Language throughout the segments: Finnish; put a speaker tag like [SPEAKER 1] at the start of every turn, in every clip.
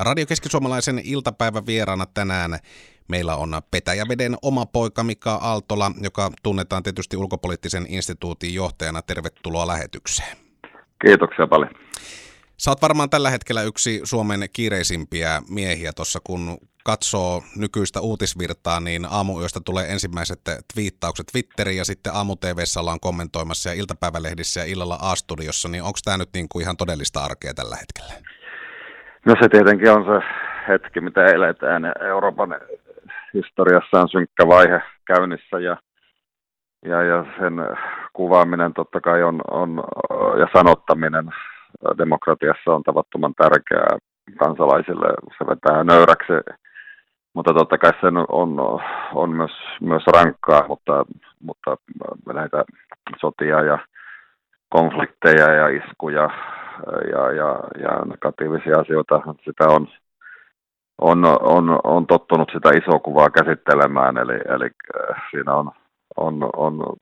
[SPEAKER 1] Radio Keskisuomalaisen iltapäivän vieraana tänään meillä on Petäjäveden oma poika Mika Aaltola, joka tunnetaan tietysti ulkopoliittisen instituutin johtajana. Tervetuloa lähetykseen.
[SPEAKER 2] Kiitoksia paljon.
[SPEAKER 1] Sä oot varmaan tällä hetkellä yksi Suomen kiireisimpiä miehiä tuossa, kun katsoo nykyistä uutisvirtaa, niin aamuyöstä tulee ensimmäiset twiittaukset Twitteriin ja sitten aamu ollaan kommentoimassa ja iltapäivälehdissä ja illalla A-studiossa, niin onko tämä nyt niin kuin ihan todellista arkea tällä hetkellä?
[SPEAKER 2] No se tietenkin on se hetki, mitä eletään. Euroopan historiassa on synkkä vaihe käynnissä ja, ja, ja sen kuvaaminen totta kai on, on, ja sanottaminen demokratiassa on tavattoman tärkeää kansalaisille. Se vetää nöyräksi, mutta totta kai se on, on myös, myös rankkaa, mutta, mutta näitä sotia ja konflikteja ja iskuja ja, ja, ja negatiivisia asioita, sitä on, on, on, on tottunut sitä isoa kuvaa käsittelemään, eli, eli äh, siinä on, on, on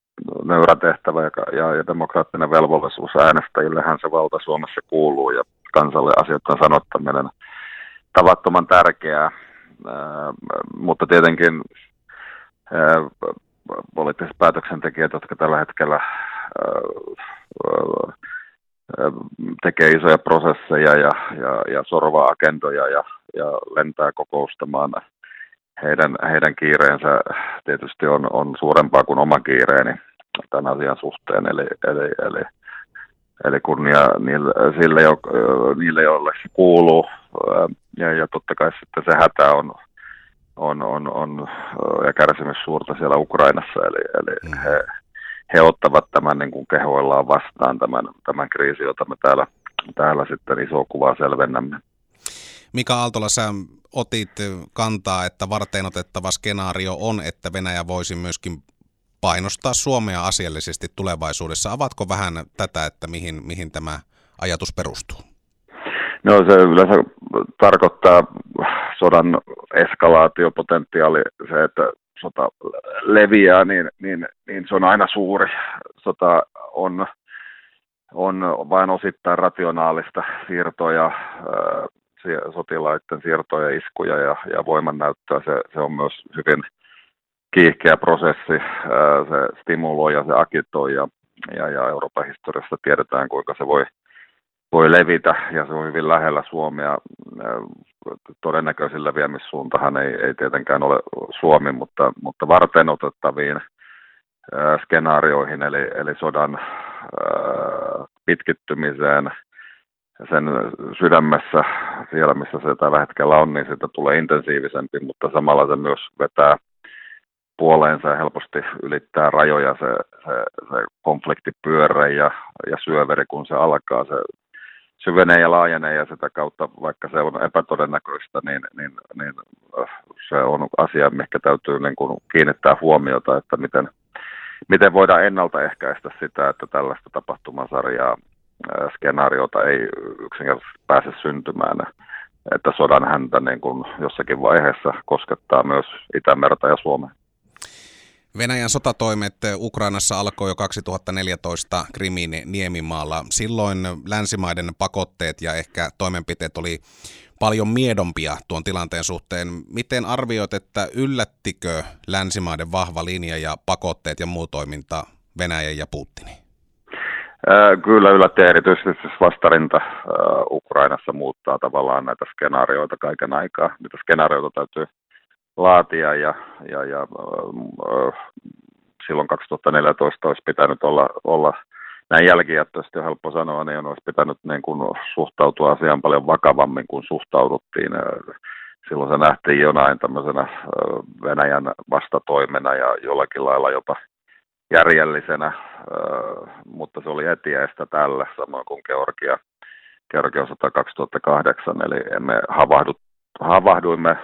[SPEAKER 2] nöyrä tehtävä ja, ja, ja demokraattinen velvollisuus äänestäjillehän se valta Suomessa kuuluu ja kansalle asioiden sanottaminen tavattoman tärkeää, ää, mutta tietenkin ää, poliittiset päätöksentekijät, jotka tällä hetkellä ää, tekee isoja prosesseja ja, ja, ja sorvaa agendoja ja, ja lentää kokoustamaan. Heidän, heidän kiireensä tietysti on, on suurempaa kuin oma kiireeni tämän asian suhteen, eli, eli, eli, eli kunnia niille, sille, jo, niille, joille se kuuluu, ja, ja totta kai sitten se hätä on, on, on, on ja kärsimys suurta siellä Ukrainassa, eli, eli he, he ottavat tämän niin kuin kehoillaan vastaan tämän, tämän kriisin, jota me täällä, täällä sitten iso kuvaa selvennämme.
[SPEAKER 1] Mika Aaltola, sä otit kantaa, että varteen otettava skenaario on, että Venäjä voisi myöskin painostaa Suomea asiallisesti tulevaisuudessa. Avatko vähän tätä, että mihin, mihin tämä ajatus perustuu?
[SPEAKER 2] No se yleensä tarkoittaa sodan eskalaatiopotentiaali, se, että sota leviää, niin, niin, niin se on aina suuri. Sota on, on vain osittain rationaalista siirtoja, sotilaiden siirtoja, iskuja ja, ja voimannäyttöä. Se, se on myös hyvin kiihkeä prosessi. Se stimuloi ja se agitoi ja, ja, ja Euroopan historiassa tiedetään, kuinka se voi, voi levitä ja se on hyvin lähellä Suomea todennäköisin leviämissuuntahan ei, ei tietenkään ole Suomi, mutta, mutta varten otettaviin skenaarioihin, eli, eli sodan pitkittymiseen sen sydämessä, siellä missä se tällä hetkellä on, niin siitä tulee intensiivisempi, mutta samalla se myös vetää puoleensa ja helposti ylittää rajoja se, se, se konfliktipyörä ja, ja syöveri, kun se alkaa. Se syvenee ja laajenee ja sitä kautta, vaikka se on epätodennäköistä, niin, niin, niin äh, se on asia, mikä täytyy niin kuin kiinnittää huomiota, että miten, miten voidaan ennaltaehkäistä sitä, että tällaista tapahtumasarjaa, äh, skenaariota ei yksinkertaisesti pääse syntymään, että sodan häntä niin kuin jossakin vaiheessa koskettaa myös Itämerta ja Suomea.
[SPEAKER 1] Venäjän sotatoimet Ukrainassa alkoi jo 2014 Krimin niemimaalla. Silloin länsimaiden pakotteet ja ehkä toimenpiteet oli paljon miedompia tuon tilanteen suhteen. Miten arvioit, että yllättikö länsimaiden vahva linja ja pakotteet ja muu toiminta Venäjän ja Putinin?
[SPEAKER 2] Kyllä yllätti erityisesti vastarinta Ukrainassa muuttaa tavallaan näitä skenaarioita kaiken aikaa. Niitä skenaarioita täytyy laatia ja, ja, ja äh, silloin 2014 olisi pitänyt olla, olla näin jälkijättöisesti on helppo sanoa, niin olisi pitänyt niin kuin suhtautua asiaan paljon vakavammin kuin suhtauduttiin. Silloin se nähtiin jonain tämmöisenä Venäjän vastatoimena ja jollakin lailla jopa järjellisenä, mutta se oli etiäistä tällä, samoin kuin Georgia, Georgia 2008, eli emme havahdu, havahduimme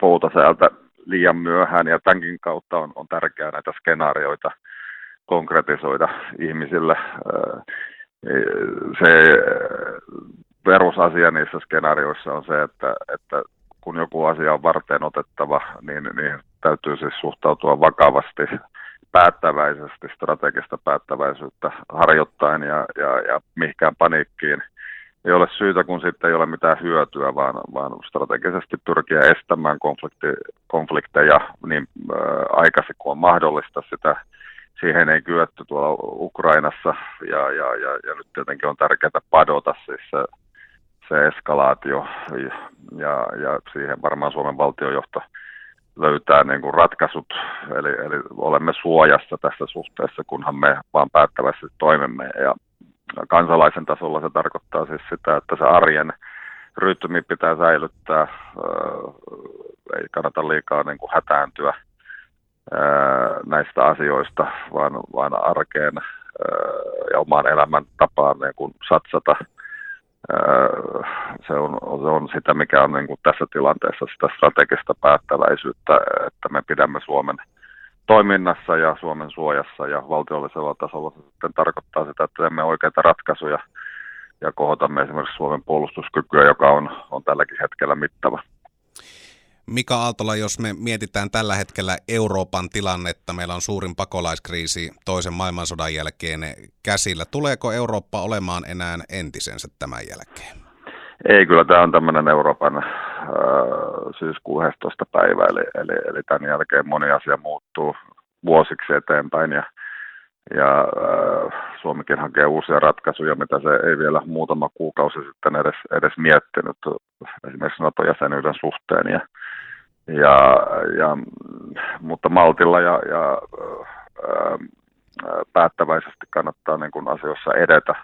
[SPEAKER 2] poutasäältä liian myöhään ja tämänkin kautta on, on tärkeää näitä skenaarioita konkretisoida ihmisille. Se perusasia niissä skenaarioissa on se, että, että kun joku asia on varten otettava, niin, niin täytyy siis suhtautua vakavasti, päättäväisesti, strategista päättäväisyyttä harjoittain ja, ja, ja mihinkään paniikkiin ei ole syytä, kun sitten ei ole mitään hyötyä, vaan, vaan strategisesti pyrkiä estämään konflikti, konflikteja niin ää, aikaisin kuin on mahdollista. Sitä, siihen ei kyetty tuolla Ukrainassa. Ja, ja, ja, ja nyt tietenkin on tärkeää padota siis se, se eskalaatio. Ja, ja, ja siihen varmaan Suomen valtiojohto löytää niin kuin ratkaisut, eli, eli olemme suojassa tässä suhteessa, kunhan me vaan päättävästi toimimme. Ja kansalaisen tasolla se tarkoittaa siis sitä, että se arjen rytmi pitää säilyttää, ei kannata liikaa niin kuin hätääntyä näistä asioista, vaan, vaan arkeen ja omaan elämän tapaan niin kuin satsata. Se on, se on sitä, mikä on niin kuin tässä tilanteessa sitä strategista päättäväisyyttä, että me pidämme Suomen – toiminnassa ja Suomen suojassa ja valtiollisella tasolla se sitten tarkoittaa sitä, että teemme oikeita ratkaisuja ja kohotamme esimerkiksi Suomen puolustuskykyä, joka on, on tälläkin hetkellä mittava.
[SPEAKER 1] Mika Aaltola, jos me mietitään tällä hetkellä Euroopan tilannetta, meillä on suurin pakolaiskriisi toisen maailmansodan jälkeen käsillä. Tuleeko Eurooppa olemaan enää entisensä tämän jälkeen?
[SPEAKER 2] Ei, kyllä tämä on tämmöinen Euroopan äh, syyskuun 11. päivä, eli, eli, eli tämän jälkeen moni asia muuttuu vuosiksi eteenpäin ja, ja äh, Suomikin hakee uusia ratkaisuja, mitä se ei vielä muutama kuukausi sitten edes, edes miettinyt esimerkiksi NATO-jäsenyyden suhteen. Ja, ja, ja, mutta maltilla ja, ja äh, päättäväisesti kannattaa niin kuin asioissa edetä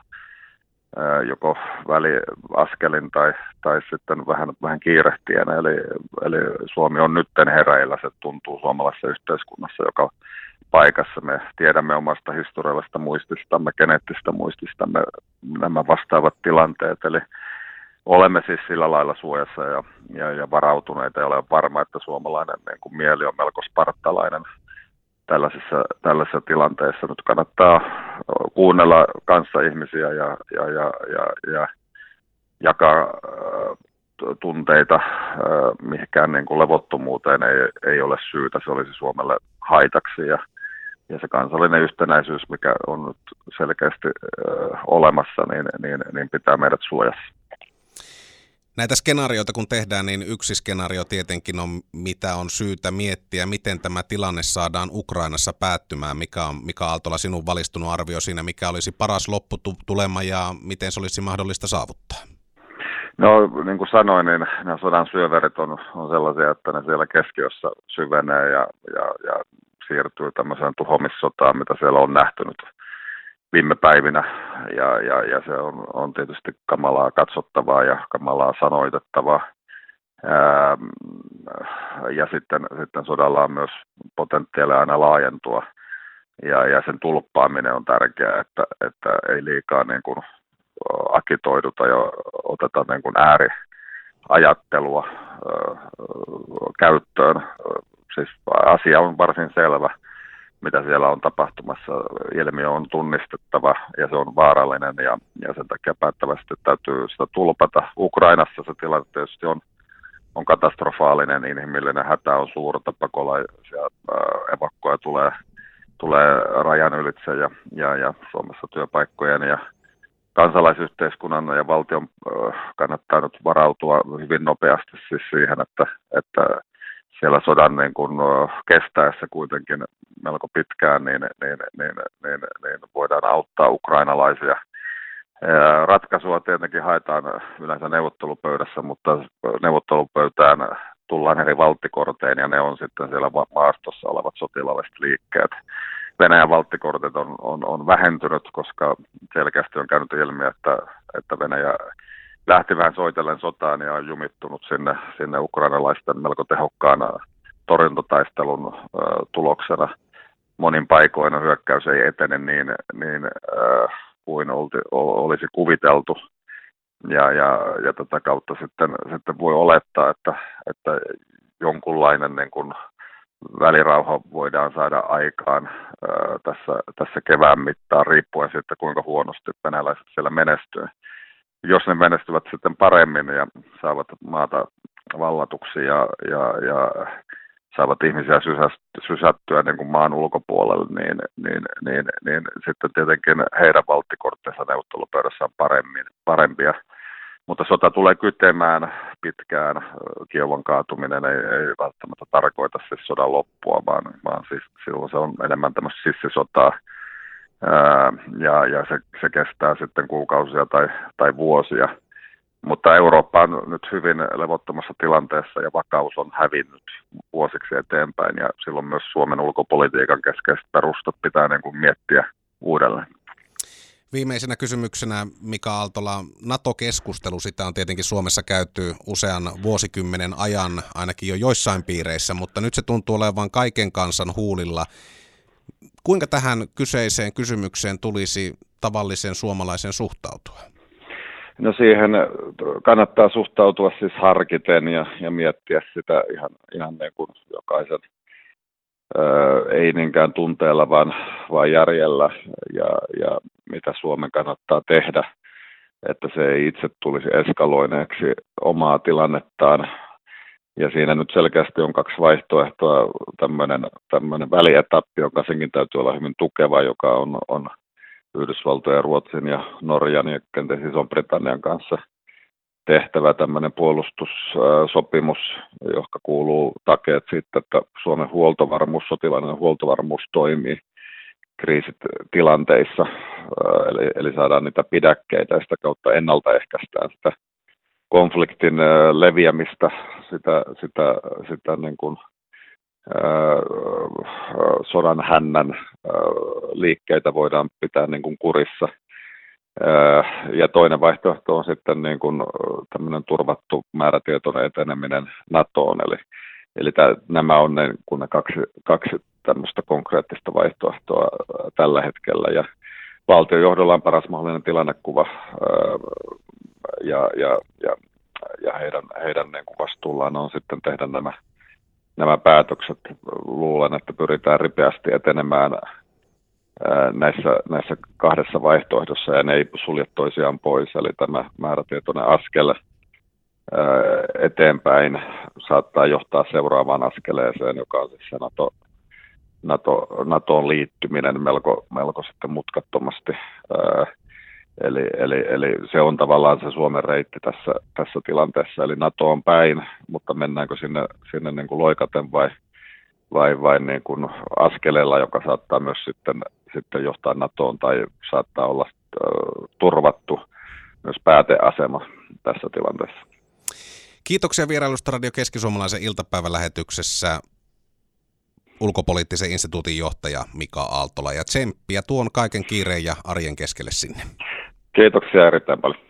[SPEAKER 2] joko väliaskelin tai, tai sitten vähän, vähän kiirehtien. Eli, eli Suomi on nyt heräillä, se tuntuu suomalaisessa yhteiskunnassa, joka paikassa. Me tiedämme omasta historiallisesta muististamme, geneettistä muististamme nämä vastaavat tilanteet. Eli olemme siis sillä lailla suojassa ja, ja, ja varautuneita ja olen varma, että suomalainen niin kuin mieli on melko spartalainen tällaisessa, tällaisessa tilanteessa. Nyt kannattaa kuunnella kanssa ihmisiä ja, ja, ja, ja, ja jakaa tunteita mihinkään niin kuin levottomuuteen ei, ei ole syytä. Se olisi Suomelle haitaksi ja, ja se kansallinen yhtenäisyys, mikä on nyt selkeästi äh, olemassa, niin, niin, niin pitää meidät suojassa.
[SPEAKER 1] Näitä skenaarioita kun tehdään, niin yksi skenaario tietenkin on, mitä on syytä miettiä, miten tämä tilanne saadaan Ukrainassa päättymään. Mikä on, Mika Aaltola, sinun valistunut arvio siinä, mikä olisi paras lopputulema ja miten se olisi mahdollista saavuttaa?
[SPEAKER 2] No niin kuin sanoin, niin nämä sodan syöverit on, on sellaisia, että ne siellä keskiössä syvenee ja, ja, ja siirtyy tämmöiseen tuhomissotaan, mitä siellä on nähty nyt viime päivinä ja, ja, ja se on, on tietysti kamalaa katsottavaa ja kamalaa sanoitettavaa. Ää, ja sitten, sitten sodalla on myös potentiaali aina laajentua ja, ja sen tulppaaminen on tärkeää, että, että ei liikaa niin kuin akitoiduta ja oteta niin kuin ääriajattelua ää, käyttöön. Siis asia on varsin selvä mitä siellä on tapahtumassa. Ilmiö on tunnistettava ja se on vaarallinen ja, ja sen takia päättävästi täytyy sitä tulpata. Ukrainassa se tilanne tietysti on, on katastrofaalinen, inhimillinen hätä on suurta, pakolaisia äh, evakkoja tulee, tulee rajan ylitse ja, ja, ja Suomessa työpaikkojen ja kansalaisyhteiskunnan ja valtion äh, kannattaa nyt varautua hyvin nopeasti siis siihen, että, että siellä sodan niin kun, kestäessä kuitenkin melko pitkään, niin, niin, niin, niin, niin voidaan auttaa ukrainalaisia. Ratkaisua tietenkin haetaan yleensä neuvottelupöydässä, mutta neuvottelupöytään tullaan eri valttikortein ja ne on sitten siellä maastossa olevat sotilaalliset liikkeet. Venäjän valttikortit on, on, on vähentynyt, koska selkeästi on käynyt ilmi, että, että Venäjä lähti vähän soitellen sotaan ja on jumittunut sinne, sinne ukrainalaisten melko tehokkaana torjuntataistelun äh, tuloksena. Monin paikoin hyökkäys ei etene niin, niin äh, kuin olti, olisi kuviteltu. Ja, ja, ja tätä kautta sitten, sitten voi olettaa, että, että jonkunlainen niin kuin välirauha voidaan saada aikaan ää, tässä, tässä kevään mittaan, riippuen sitten kuinka huonosti venäläiset siellä menestyy jos ne menestyvät sitten paremmin ja saavat maata vallatuksi ja, ja, ja saavat ihmisiä sysättyä niin kuin maan ulkopuolelle, niin, niin, niin, niin sitten tietenkin heidän valttikorttinsa neuvottelupöydässä on paremmin, parempia. mutta sota tulee kytemään pitkään. Kiovan kaatuminen ei, ei välttämättä tarkoita siis sodan loppua, vaan, vaan siis silloin se on enemmän tämmöistä sissisotaa. Ää, ja ja se, se, kestää sitten kuukausia tai, tai vuosia. Mutta Eurooppa on nyt hyvin levottomassa tilanteessa ja vakaus on hävinnyt vuosiksi eteenpäin ja silloin myös Suomen ulkopolitiikan keskeiset perustat pitää niin kuin miettiä uudelleen.
[SPEAKER 1] Viimeisenä kysymyksenä Mika Aaltola, NATO-keskustelu, sitä on tietenkin Suomessa käyty usean vuosikymmenen ajan, ainakin jo joissain piireissä, mutta nyt se tuntuu olevan kaiken kansan huulilla. Kuinka tähän kyseiseen kysymykseen tulisi tavallisen suomalaisen suhtautua?
[SPEAKER 2] No siihen kannattaa suhtautua siis harkiten ja, ja miettiä sitä ihan, ihan niin kuin jokaisen ei niinkään tunteella, vaan, vaan järjellä ja, ja mitä Suomen kannattaa tehdä, että se ei itse tulisi eskaloineeksi omaa tilannettaan. Ja siinä nyt selkeästi on kaksi vaihtoehtoa, tämmöinen, tämmöinen välietappi, joka senkin täytyy olla hyvin tukeva, joka on, on Yhdysvaltojen, Ruotsin ja Norjan ja kenties Ison-Britannian kanssa – tehtävä tämmöinen puolustussopimus, johon kuuluu takeet siitä, että Suomen huoltovarmuus, sotilainen huoltovarmuus toimii kriisitilanteissa, eli, eli saadaan niitä pidäkkeitä ja sitä kautta ennaltaehkäistään sitä konfliktin leviämistä, sitä, sitä, sitä niin kuin, sodan hännän liikkeitä voidaan pitää niin kuin kurissa – ja toinen vaihtoehto on sitten niin kuin tämmöinen turvattu määrätietoinen eteneminen NATOon, eli, eli tämä, nämä on ne, kun ne kaksi, kaksi tämmöistä konkreettista vaihtoehtoa tällä hetkellä, ja valtiojohdolla on paras mahdollinen tilannekuva, ja, ja, ja, ja heidän, heidän niin kuin vastuullaan on sitten tehdä nämä, nämä päätökset. Luulen, että pyritään ripeästi etenemään näissä, näissä kahdessa vaihtoehdossa ja ne ei sulje toisiaan pois. Eli tämä määrätietoinen askel eteenpäin saattaa johtaa seuraavaan askeleeseen, joka on siis se NATO, NATO, NATOon liittyminen melko, melko sitten mutkattomasti. Eli, eli, eli se on tavallaan se Suomen reitti tässä, tässä tilanteessa, eli NATO on päin, mutta mennäänkö sinne, sinne niin kuin loikaten vai, vai, vai niin kuin askeleella, joka saattaa myös sitten sitten johtaa NATOon tai saattaa olla äh, turvattu myös pääteasema tässä tilanteessa.
[SPEAKER 1] Kiitoksia vierailusta Radio Keski-Suomalaisen iltapäivälähetyksessä ulkopoliittisen instituutin johtaja Mika Aaltola ja tsemppiä tuon kaiken kiireen ja arjen keskelle sinne.
[SPEAKER 2] Kiitoksia erittäin paljon.